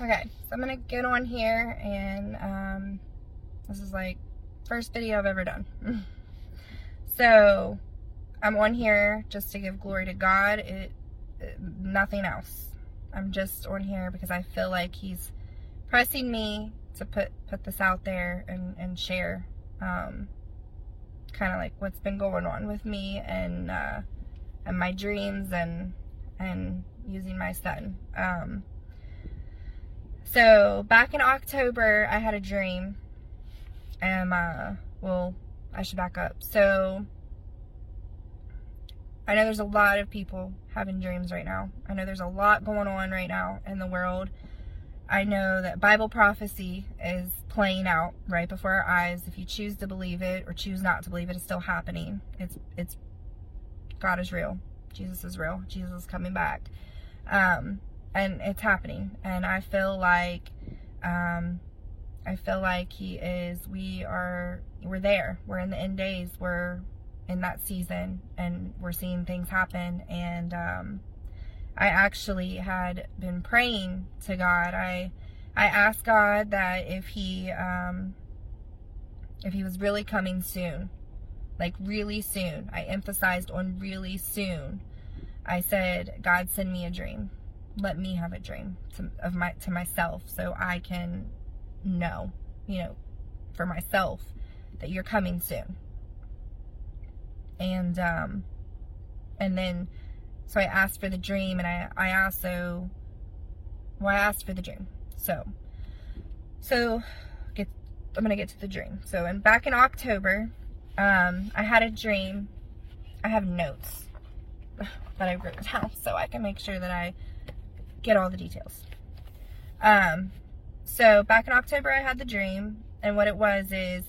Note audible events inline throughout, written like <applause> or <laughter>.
Okay, so I'm gonna get on here and um, this is like first video I've ever done. <laughs> so I'm on here just to give glory to God. It, it, nothing else. I'm just on here because I feel like He's pressing me to put put this out there and and share um, kind of like what's been going on with me and uh, and my dreams and and using my son. Um, so back in October, I had a dream. And, uh, well, I should back up. So I know there's a lot of people having dreams right now. I know there's a lot going on right now in the world. I know that Bible prophecy is playing out right before our eyes. If you choose to believe it or choose not to believe it, it's still happening. It's it's God is real. Jesus is real. Jesus is coming back. Um, and it's happening. And i feel like um i feel like he is we are we're there. We're in the end days. We're in that season and we're seeing things happen. And um i actually had been praying to god. I i asked god that if he um if he was really coming soon like really soon. I emphasized on really soon. I said god send me a dream let me have a dream to, of my to myself so I can know, you know, for myself that you're coming soon. And um and then so I asked for the dream and I I also well I asked for the dream. So so get I'm gonna get to the dream. So and back in October, um I had a dream. I have notes <sighs> that I wrote down so I can make sure that I get all the details. Um, so back in October, I had the dream, and what it was is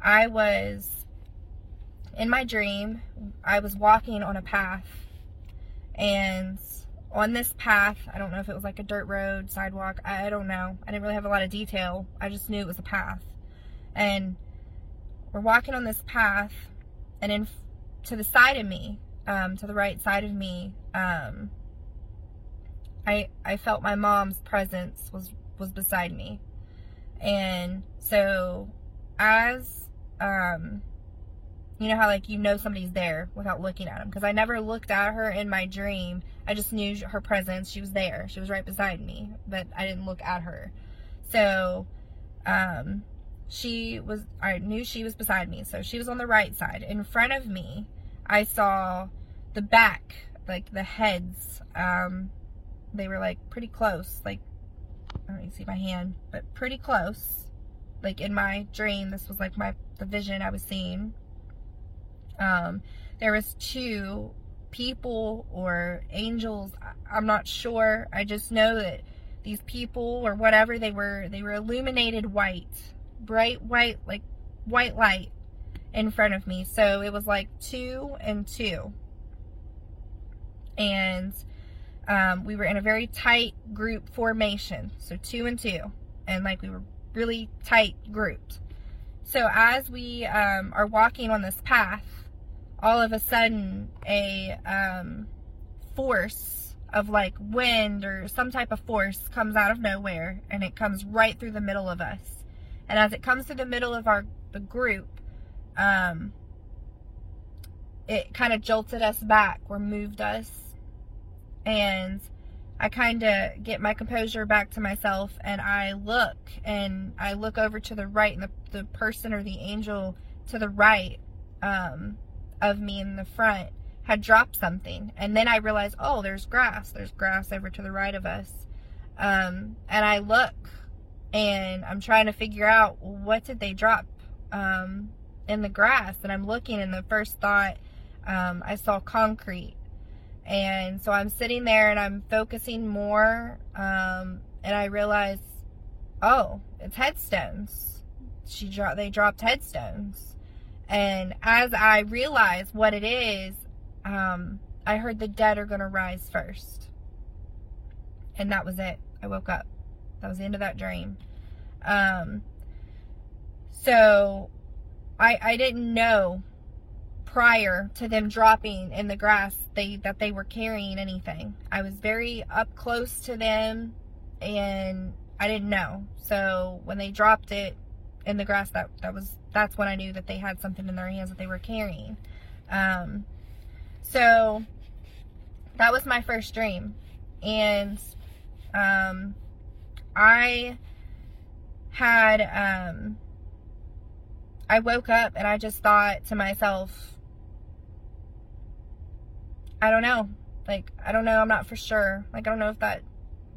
I was in my dream, I was walking on a path, and on this path, I don't know if it was like a dirt road, sidewalk, I don't know. I didn't really have a lot of detail. I just knew it was a path. And we're walking on this path, and in to the side of me, um, to the right side of me, um, I I felt my mom's presence was was beside me. And so as um you know how like you know somebody's there without looking at them because I never looked at her in my dream. I just knew her presence. She was there. She was right beside me, but I didn't look at her. So um she was I knew she was beside me. So she was on the right side. In front of me, I saw the back, like the heads um they were like pretty close. Like, I don't even see my hand, but pretty close. Like in my dream, this was like my the vision I was seeing. Um, there was two people or angels. I'm not sure. I just know that these people or whatever they were, they were illuminated white, bright white, like white light in front of me. So it was like two and two. And um, we were in a very tight group formation, so two and two, and like we were really tight grouped. So as we um, are walking on this path, all of a sudden a um, force of like wind or some type of force comes out of nowhere and it comes right through the middle of us. And as it comes through the middle of our the group, um, it kind of jolted us back or moved us and I kind of get my composure back to myself and I look and I look over to the right and the, the person or the angel to the right um, of me in the front had dropped something. And then I realized, oh, there's grass. There's grass over to the right of us. Um, and I look and I'm trying to figure out what did they drop um, in the grass. And I'm looking and the first thought um, I saw concrete and so I'm sitting there and I'm focusing more. Um, and I realize, oh, it's headstones. She dropped, they dropped headstones. And as I realize what it is, um, I heard the dead are going to rise first. And that was it. I woke up. That was the end of that dream. Um, so I, I didn't know prior to them dropping in the grass they that they were carrying anything. I was very up close to them and I didn't know. So when they dropped it in the grass, that that was that's when I knew that they had something in their hands that they were carrying. Um, so that was my first dream, and um, I had um, I woke up and I just thought to myself, I don't know. Like, I don't know. I'm not for sure. Like, I don't know if that,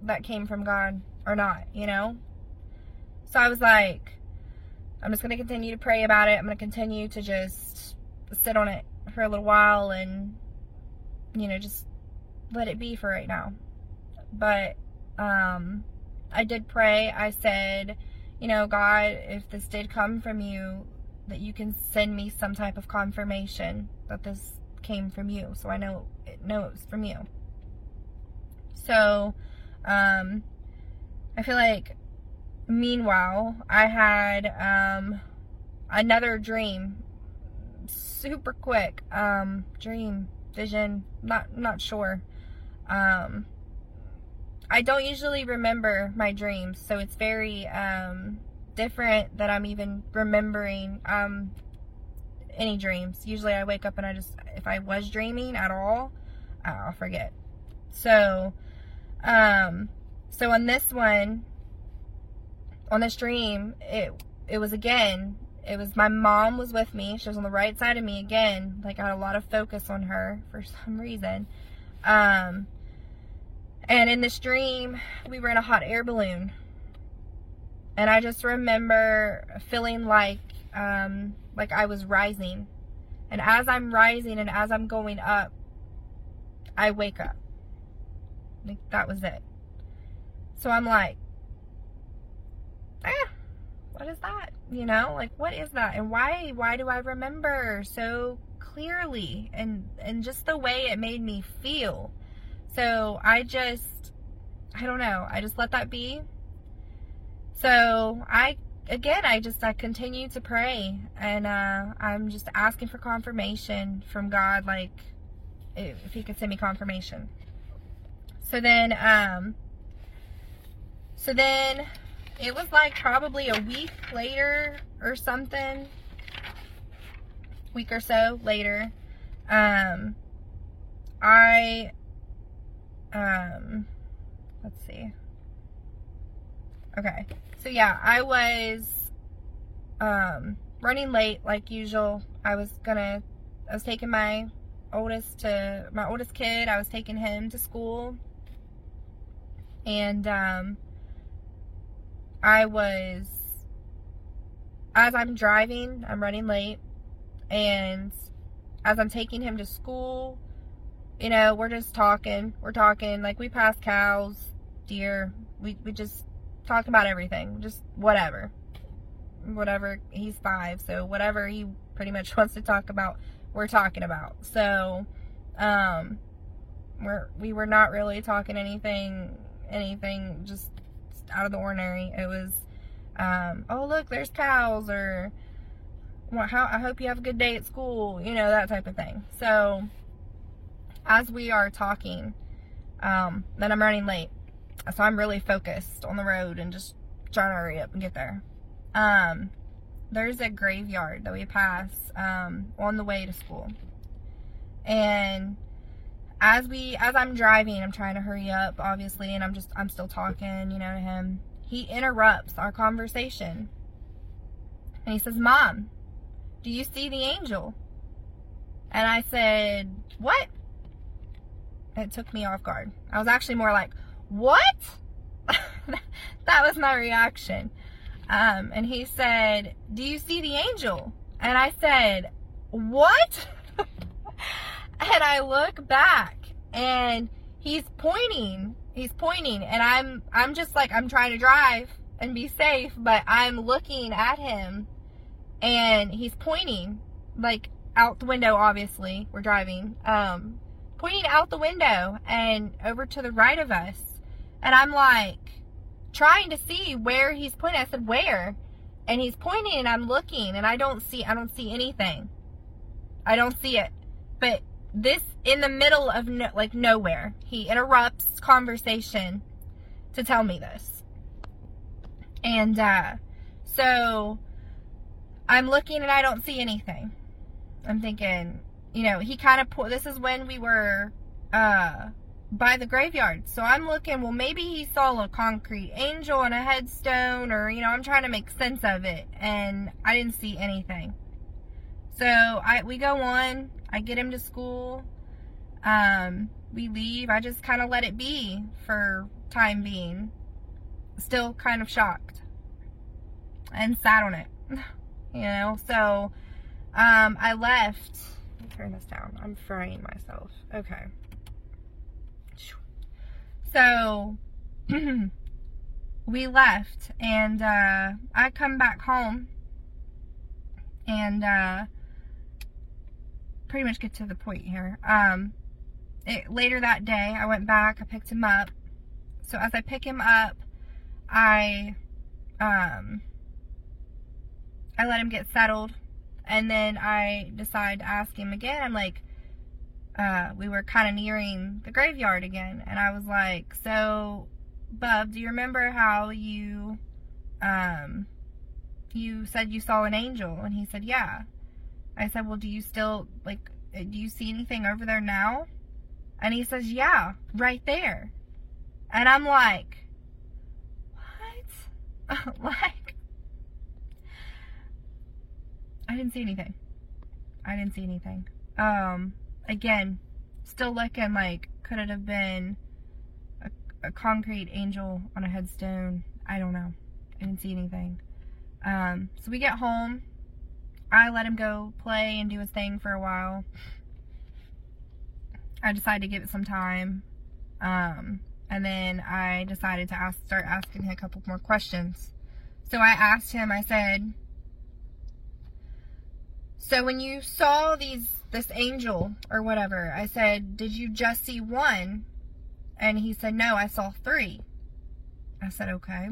that came from God or not, you know? So I was like, I'm just going to continue to pray about it. I'm going to continue to just sit on it for a little while and, you know, just let it be for right now. But, um, I did pray. I said, you know, God, if this did come from you, that you can send me some type of confirmation that this came from you so I know it was from you. So, um, I feel like meanwhile, I had um, another dream super quick um, dream vision not not sure um, I don't usually remember my dreams so it's very um, different that I'm even remembering um, any dreams. Usually I wake up and I just, if I was dreaming at all, I'll forget. So, um, so on this one, on this dream, it, it was again, it was my mom was with me. She was on the right side of me again. Like I had a lot of focus on her for some reason. Um, and in this dream, we were in a hot air balloon and I just remember feeling like um, like I was rising. And as I'm rising and as I'm going up, I wake up. Like that was it. So I'm like, ah, what is that? You know, like what is that? And why why do I remember so clearly and and just the way it made me feel. So I just I don't know. I just let that be so I, again, I just, I continue to pray and, uh, I'm just asking for confirmation from God, like if, if he could send me confirmation. So then, um, so then it was like probably a week later or something, week or so later, um, I, um, let's see. Okay. So yeah, I was um, running late like usual. I was gonna, I was taking my oldest to, my oldest kid, I was taking him to school. And um, I was, as I'm driving, I'm running late. And as I'm taking him to school, you know, we're just talking. We're talking, like we pass cows, deer. We, we just talk about everything. Just whatever. Whatever. He's five, so whatever he pretty much <laughs> wants to talk about, we're talking about. So, um, we're, we were not really talking anything, anything just out of the ordinary. It was, um, oh, look, there's cows, or, well, how, I hope you have a good day at school, you know, that type of thing. So, as we are talking, um, then I'm running late so I'm really focused on the road and just trying to hurry up and get there. Um, there's a graveyard that we pass um, on the way to school. And as we as I'm driving, I'm trying to hurry up, obviously, and I'm just I'm still talking, you know, to him. He interrupts our conversation. And he says, Mom, do you see the angel? And I said, What? It took me off guard. I was actually more like, what? <laughs> that was my reaction. Um, and he said, do you see the angel? And I said, what? <laughs> and I look back and he's pointing, he's pointing and I'm, I'm just like, I'm trying to drive and be safe, but I'm looking at him and he's pointing like out the window, obviously we're driving, um, pointing out the window and over to the right of us and I'm like trying to see where he's pointing. I said, where? And he's pointing and I'm looking and I don't see, I don't see anything. I don't see it. But this in the middle of no, like nowhere, he interrupts conversation to tell me this. And uh, so I'm looking and I don't see anything. I'm thinking, you know, he kind of put. This is when we were uh, by the graveyard. So I'm looking. Well, maybe he saw a concrete angel on a headstone, or you know, I'm trying to make sense of it, and I didn't see anything. So I we go on. I get him to school. Um, we leave. I just kind of let it be for time being. Still kind of shocked and sat on it. <sighs> You know, so um, I left. Turn this down. I'm frying myself. Okay. So <clears throat> we left, and uh, I come back home, and uh, pretty much get to the point here. Um, it, later that day, I went back. I picked him up. So as I pick him up, I um, I let him get settled. And then I decide to ask him again. I'm like, uh, we were kind of nearing the graveyard again. And I was like, so, Bub, do you remember how you, um, you said you saw an angel? And he said, yeah. I said, well, do you still, like, do you see anything over there now? And he says, yeah, right there. And I'm like, what? <laughs> like, I didn't see anything. I didn't see anything. Um, again, still looking like could it have been a, a concrete angel on a headstone? I don't know. I didn't see anything. Um, so we get home. I let him go play and do his thing for a while. I decided to give it some time. Um, and then I decided to ask, start asking him a couple more questions. So I asked him, I said, so when you saw these this angel or whatever, I said, "Did you just see one?" And he said, "No, I saw three. I said, "Okay."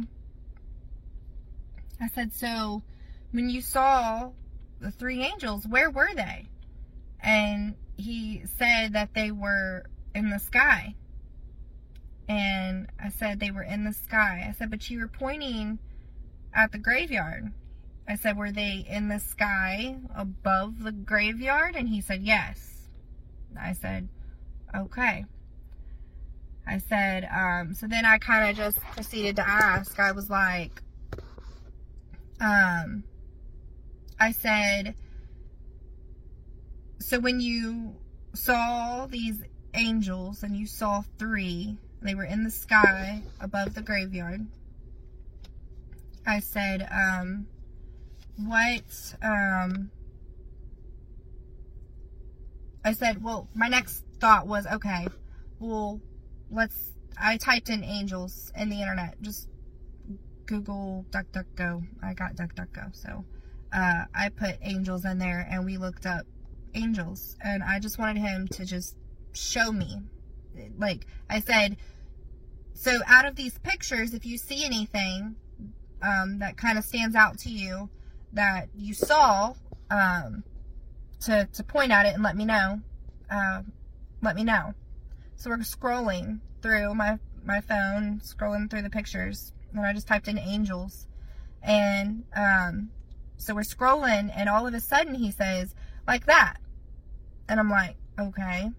I said, "So when you saw the three angels, where were they?" And he said that they were in the sky. And I said they were in the sky. I said, "But you were pointing at the graveyard." I said, Were they in the sky above the graveyard? And he said, Yes. I said, Okay. I said, um, so then I kind of just proceeded to ask. I was like, um, I said, so when you saw these angels and you saw three, they were in the sky above the graveyard. I said, um, what um I said, well, my next thought was, okay, well, let's, I typed in angels in the internet, just Google DuckDuckGo. I got DuckDuckGo. So, uh, I put angels in there and we looked up angels and I just wanted him to just show me. Like I said, so out of these pictures, if you see anything, um, that kind of stands out to you, that you saw um, to, to point at it and let me know. Uh, let me know. So we're scrolling through my, my phone, scrolling through the pictures, and I just typed in angels. And um, so we're scrolling, and all of a sudden he says, like that. And I'm like, okay.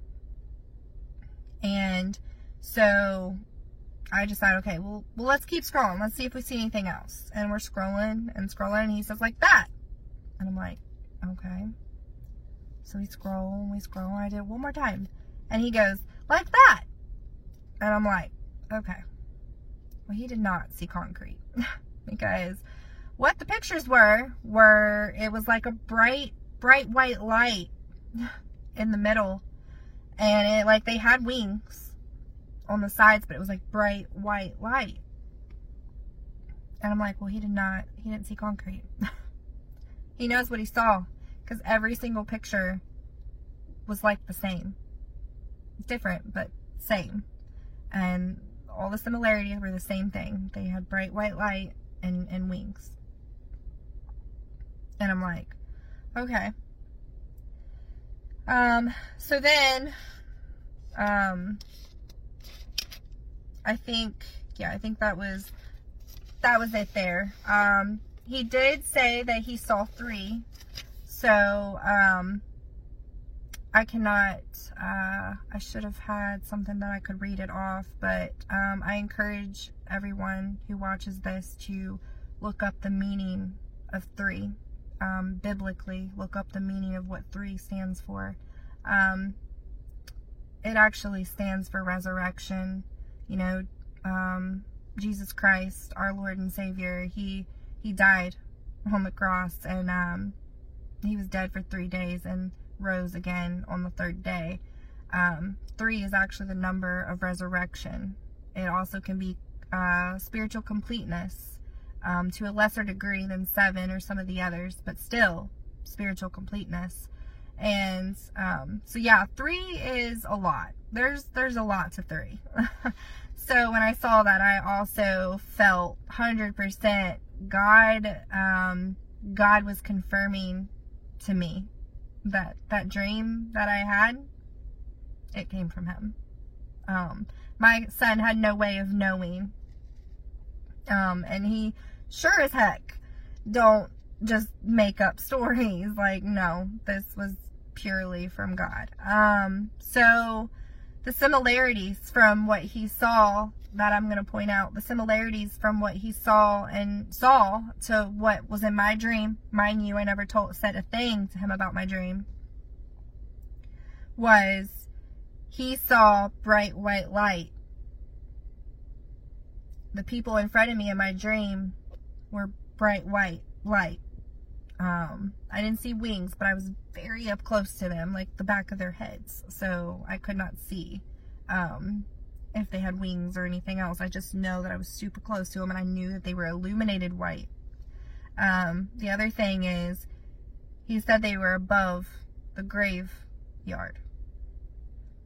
And so I decide, okay, well, well, let's keep scrolling. Let's see if we see anything else. And we're scrolling and scrolling, and he says like that. And I'm like, okay. So we scroll and we scroll, and I did it one more time. And he goes, like that. And I'm like, okay. Well, he did not see concrete. <laughs> because what the pictures were, were, it was like a bright, bright white light <laughs> in the middle. And it, like, they had wings on the sides, but it was like bright white light. And I'm like, well, he did not, he didn't see concrete. <laughs> he knows what he saw because every single picture was like the same. Different, but same. And all the similarities were the same thing. They had bright white light and, and wings. And I'm like, okay. Um, so then, um, I think, yeah, I think that was that was it there. Um, he did say that he saw three. So, um, I cannot, uh, I should have had something that I could read it off, but um, I encourage everyone who watches this to look up the meaning of three. Um, biblically, look up the meaning of what three stands for. Um, it actually stands for resurrection. You know, um, Jesus Christ, our Lord and Savior, he he died on the cross and um, he was dead for three days and rose again on the third day. Um, three is actually the number of resurrection. It also can be uh, spiritual completeness um, to a lesser degree than seven or some of the others, but still spiritual completeness. And um, so yeah, three is a lot. There's there's a lot to three. <laughs> so when I saw that, I also felt hundred percent God. Um, God was confirming to me that that dream that I had. It came from Him. Um, my son had no way of knowing. Um, and he sure as heck don't just make up <laughs> stories. Like, no, this was purely from God. Um, so the similarities from what he saw that I'm going to point out, the similarities from what he saw and saw to what was in my dream. Mind you, I never told said a thing to him about my dream. Was he saw bright white light. The people in front of me in my dream were bright white light. Um, I didn't see wings, but I was very up close to them, like the back of their heads. So I could not see um, if they had wings or anything else. I just know that I was super close to them and I knew that they were illuminated white. Um, the other thing is, he said they were above the graveyard.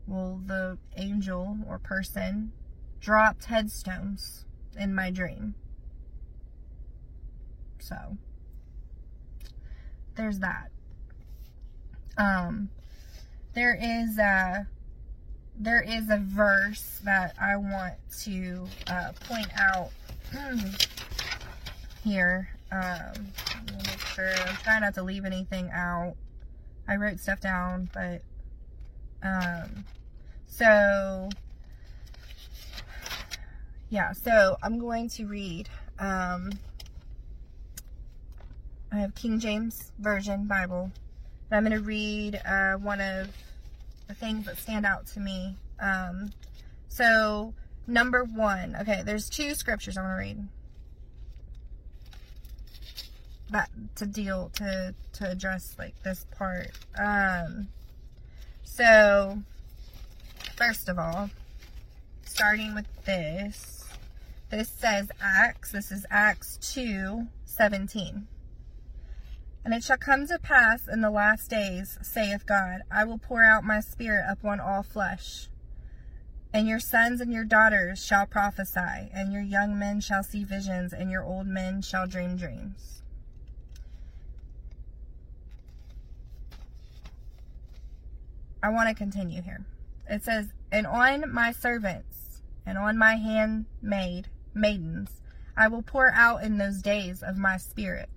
Well, the angel or person dropped headstones in my dream. So, there's that. Um, there is a there is a verse that I want to uh, point out <clears throat> here. Um, make sure I'm trying not to leave anything out. I wrote stuff down, but um, so yeah. So I'm going to read. Um, I have King James Version Bible. And I'm going to read uh, one of the things that stand out to me. Um, so, number one. Okay, there's two scriptures I want to read. That to deal to to address like this part. Um, so first of all, starting with this, this says Acts. This is Acts two seventeen. And it shall come to pass in the last days, saith God, I will pour out my spirit upon all flesh. And your sons and your daughters shall prophesy, and your young men shall see visions, and your old men shall dream dreams. I want to continue here. It says, And on my servants and on my handmaid maidens I will pour out in those days of my spirit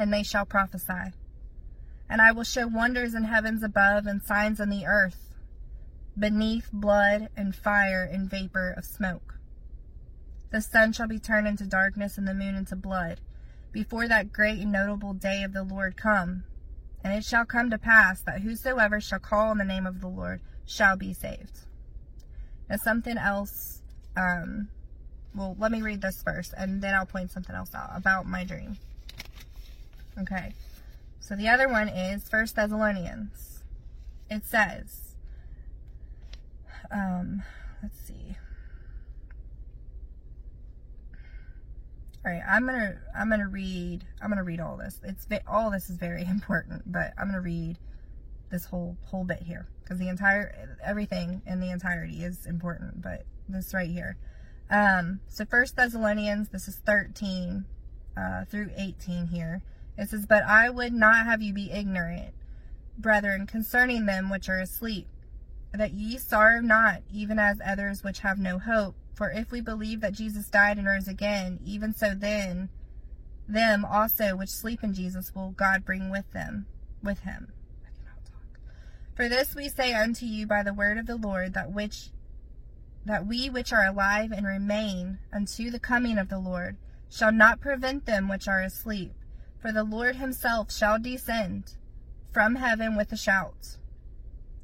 and they shall prophesy. And I will show wonders in heavens above and signs in the earth, beneath blood and fire and vapor of smoke. The sun shall be turned into darkness and the moon into blood, before that great and notable day of the Lord come. And it shall come to pass that whosoever shall call on the name of the Lord shall be saved. Now, something else, um, well, let me read this first, and then I'll point something else out about my dream. Okay. So the other one is First Thessalonians. It says, um, let's see. All right, I'm gonna I'm gonna read I'm gonna read all this. It's all this is very <laughs> important, but I'm gonna read this whole whole bit here because the entire everything in the entirety is important, but this right here. Um, so First Thessalonians, this is 13 uh, through 18 here. It says, But I would not have you be ignorant, brethren, concerning them which are asleep, that ye sorrow not, even as others which have no hope. For if we believe that Jesus died and rose again, even so then them also which sleep in Jesus will God bring with them with him. For this we say unto you by the word of the Lord that which that we which are alive and remain unto the coming of the Lord shall not prevent them which are asleep. For the Lord himself shall descend from heaven with a shout,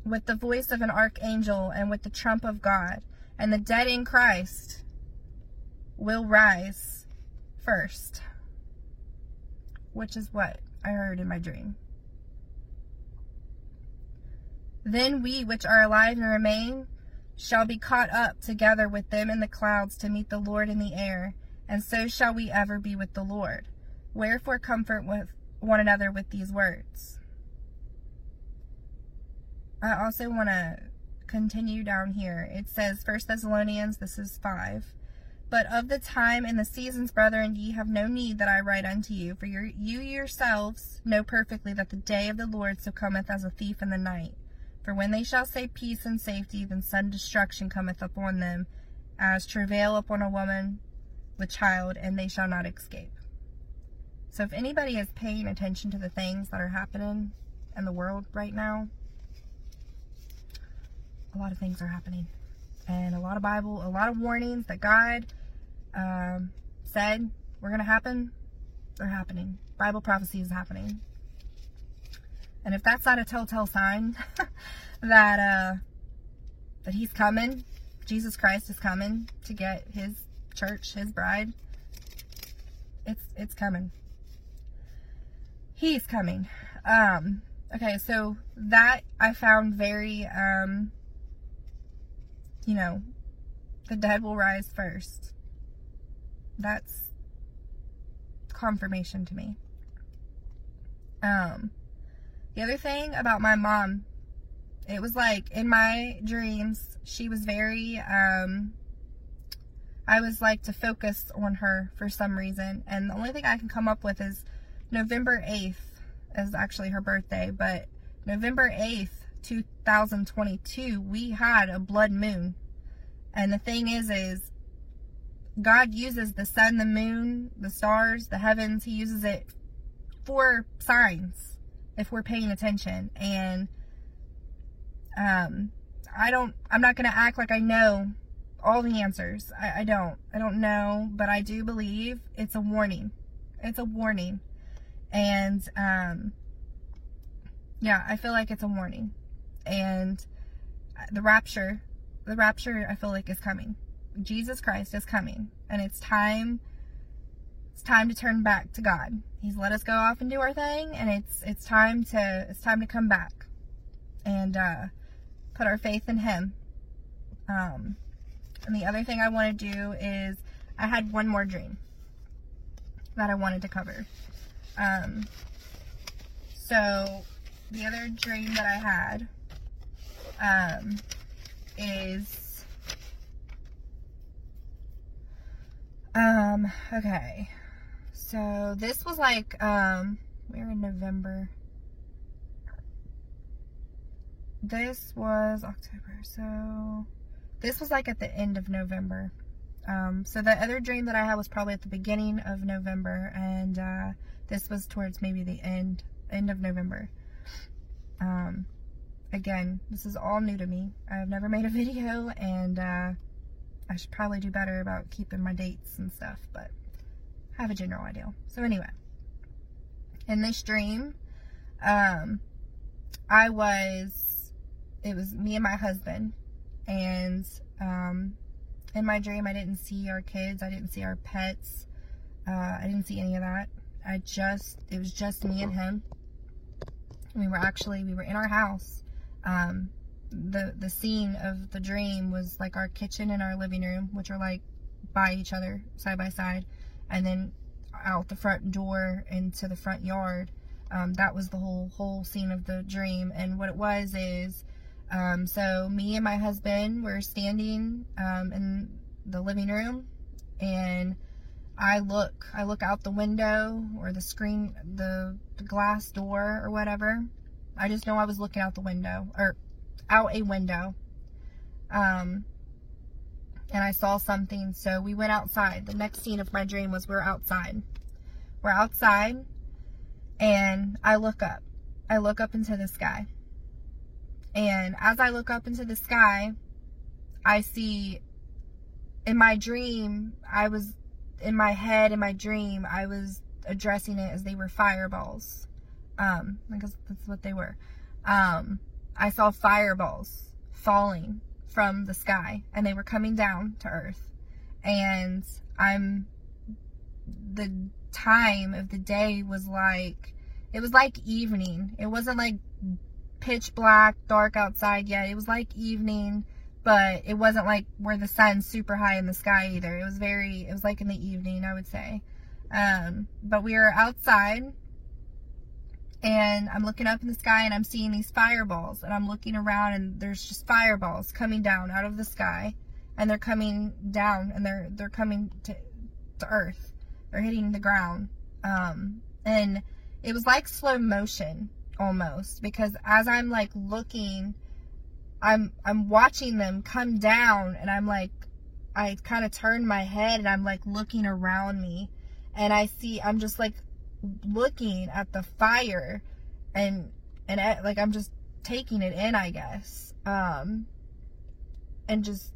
with the voice of an archangel, and with the trump of God, and the dead in Christ will rise first. Which is what I heard in my dream. Then we which are alive and remain shall be caught up together with them in the clouds to meet the Lord in the air, and so shall we ever be with the Lord. Wherefore comfort with one another with these words. I also want to continue down here. It says, First Thessalonians, this is 5. But of the time and the seasons, brethren, ye have no need that I write unto you, for you yourselves know perfectly that the day of the Lord so cometh as a thief in the night. For when they shall say peace and safety, then sudden destruction cometh upon them, as travail upon a woman with child, and they shall not escape. So if anybody is paying attention to the things that are happening in the world right now, a lot of things are happening. And a lot of Bible, a lot of warnings that God um, said were going to happen, they're happening. Bible prophecy is happening. And if that's not a telltale sign <laughs> that uh, that He's coming, Jesus Christ is coming to get His church, His bride, it's it's coming. He's coming. Um, okay, so that I found very um, you know, the dead will rise first. That's confirmation to me. Um, the other thing about my mom, it was like in my dreams, she was very, um, I was like to focus on her for some reason. And the only thing I can come up with is November 8th is actually her birthday, but November 8th, 2022, we had a blood moon. And the thing is, is God uses the sun, the moon, the stars, the heavens. He uses it for signs if we're paying attention. And um, I don't, I'm not going to act like I know all the answers. I, I don't. I don't know, but I do believe it's a warning. It's a warning. And um, yeah, I feel like it's a warning. And the rapture, the rapture, I feel like is coming. Jesus Christ is coming, and it's time. It's time to turn back to God. He's let us go off and do our thing, and it's it's time to it's time to come back, and uh, put our faith in Him. Um, and the other thing I want to do is I had one more dream that I wanted to cover. Um, so the other dream that I had um, is um okay. So this was like um we're in November. This was October. So this was like at the end of November. Um, so the other dream that I had was probably at the beginning of November, and uh, this was towards maybe the end end of November. Um, again, this is all new to me. I've never made a <laughs> video, and uh, I should probably do better about keeping my dates and stuff, but I have a general idea. So anyway, in this dream, um, I was, it was me and my husband, and um, in my dream, I didn't see our kids. I didn't see our pets. Uh, I didn't see any of that. I just, it was just me and him. We were actually, we were in our house. Um, the, the scene of the dream was like our kitchen and our living room, which are like by each other, side by side. And then out the front door into the front yard. Um, that was the whole, whole scene of the dream. And what it was is, um, so me and my husband were standing um, in the living room, and I look, I look out the window or the screen, the, the glass door or whatever. I just know I was looking out the window or out a window. Um, and I saw something. So we went outside. The next scene of my dream was we're outside. We're outside and I look up. I look up into the sky. And as I look up into the sky, I see in my dream, I was in my head, in my dream, I was addressing it as they were fireballs. Um, because that's what they were. Um, I saw fireballs falling from the sky and they were coming down to earth. And I'm, the time of the day was like, it was like evening. It wasn't like pitch black, dark outside yet. It was like evening, but it wasn't like where the sun's super high in the sky either. It was very, it was like in the evening, I would say. Um, but we were outside and I'm looking up in the sky and I'm seeing these fireballs and I'm looking around and there's just fireballs coming down out of the sky and they're coming down and they're they're coming to, to earth. They're hitting the ground. Um, and it was like slow motion almost because as I'm like looking, I'm I'm watching them come down and I'm like I kind of turn my head and I'm like looking around me and I see I'm just like looking at the fire and and at, like I'm just taking it in, I guess. Um and just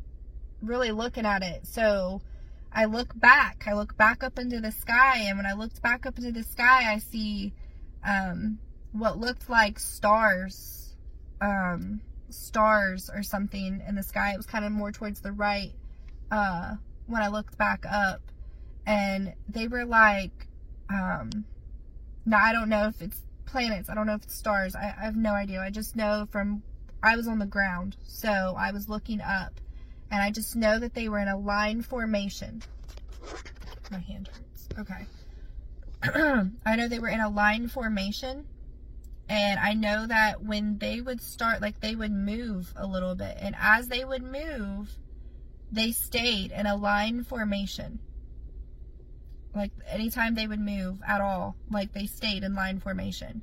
really looking at it. So I look back. I look back up into the sky and when I looked back up into the sky, I see um what looked like stars, um, stars or something in the sky. It was kind of more towards the right uh, when I looked back up. And they were like, um, now I don't know if it's planets, I don't know if it's stars, I, I have no idea. I just know from, I was on the ground, so I was looking up. And I just know that they were in a line formation. My hand hurts. Okay. <clears throat> I know they were in a line formation and I know that when they would start, like they would move a little bit. And as they would move, they stayed in a line formation. Like anytime they would move at all, like they stayed in line formation.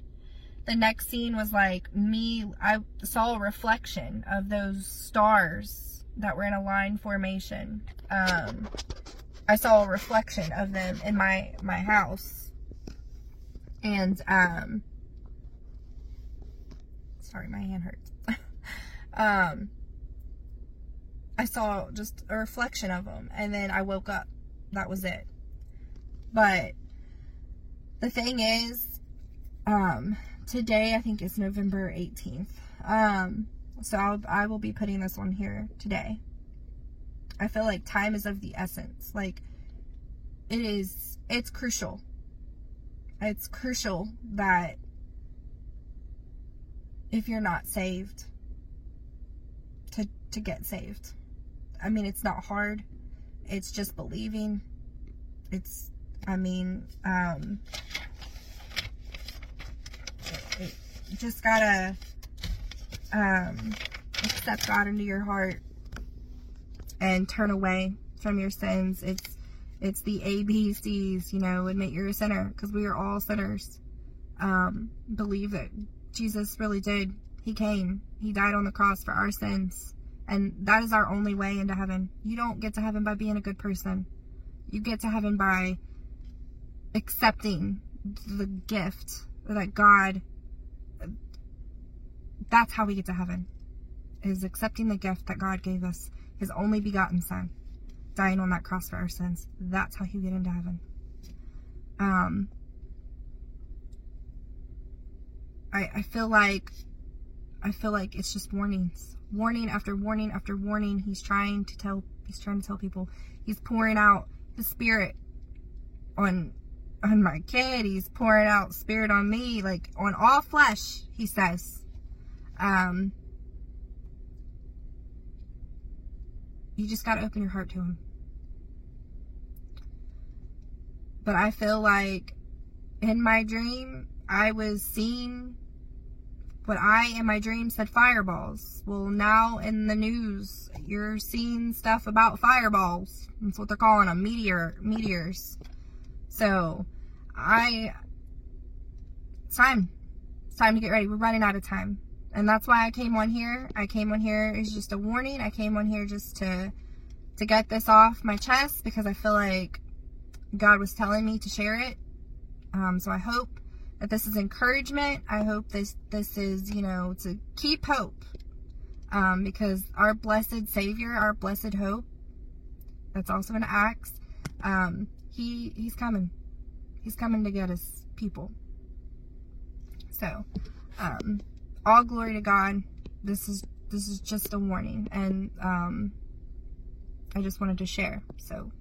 The next scene was like me, I saw a reflection of those stars that were in a line formation. Um, I saw a reflection of them in my, my house. And, um, Sorry, my hand hurts. <laughs> um, I saw just a reflection of them, and then I woke up. That was it. But the thing is, um, today I think is November 18th. Um, so I'll, I will be putting this on here today. I feel like time is of the essence. Like, it is, it's crucial. It's crucial that if you're not saved to to get saved. I mean, it's not hard. It's just believing. It's I mean, um just gotta um accept God into your heart and turn away from your sins. It's it's the ABCs, you know, admit you're a sinner because we are all sinners. Um, believe that Jesus really did. He came. He died on the cross for our sins. And that is our only way into heaven. You don't get to heaven by being a good person. You get to heaven by accepting the gift that God that's how we get to heaven. Is accepting the gift that God gave us, his only begotten son, dying on that cross for our sins. That's how you get into heaven. Um I, I feel like I feel like it's just warnings. Warning after warning after warning. He's trying to tell he's trying to tell people. He's pouring out the spirit on on my kid. He's pouring out spirit on me, like on all flesh, he says. Um you just gotta open your heart to him. But I feel like in my dream I was seeing what I in my dream said fireballs. Well, now in the news, you're seeing stuff about fireballs. That's what they're calling them, meteor meteors. So, I it's time. It's time to get ready. We're running out of time. And that's why I came on here. I came on here as just a warning. I came on here just to to get this off my chest because I feel like God was telling me to share it. Um, so I hope that this is encouragement. I hope this this is you know to keep hope um, because our blessed Savior, our blessed hope, that's also in Acts. Um, he he's coming. He's coming to get us people. So, um, all glory to God. This is this is just a warning, and um, I just wanted to share. So,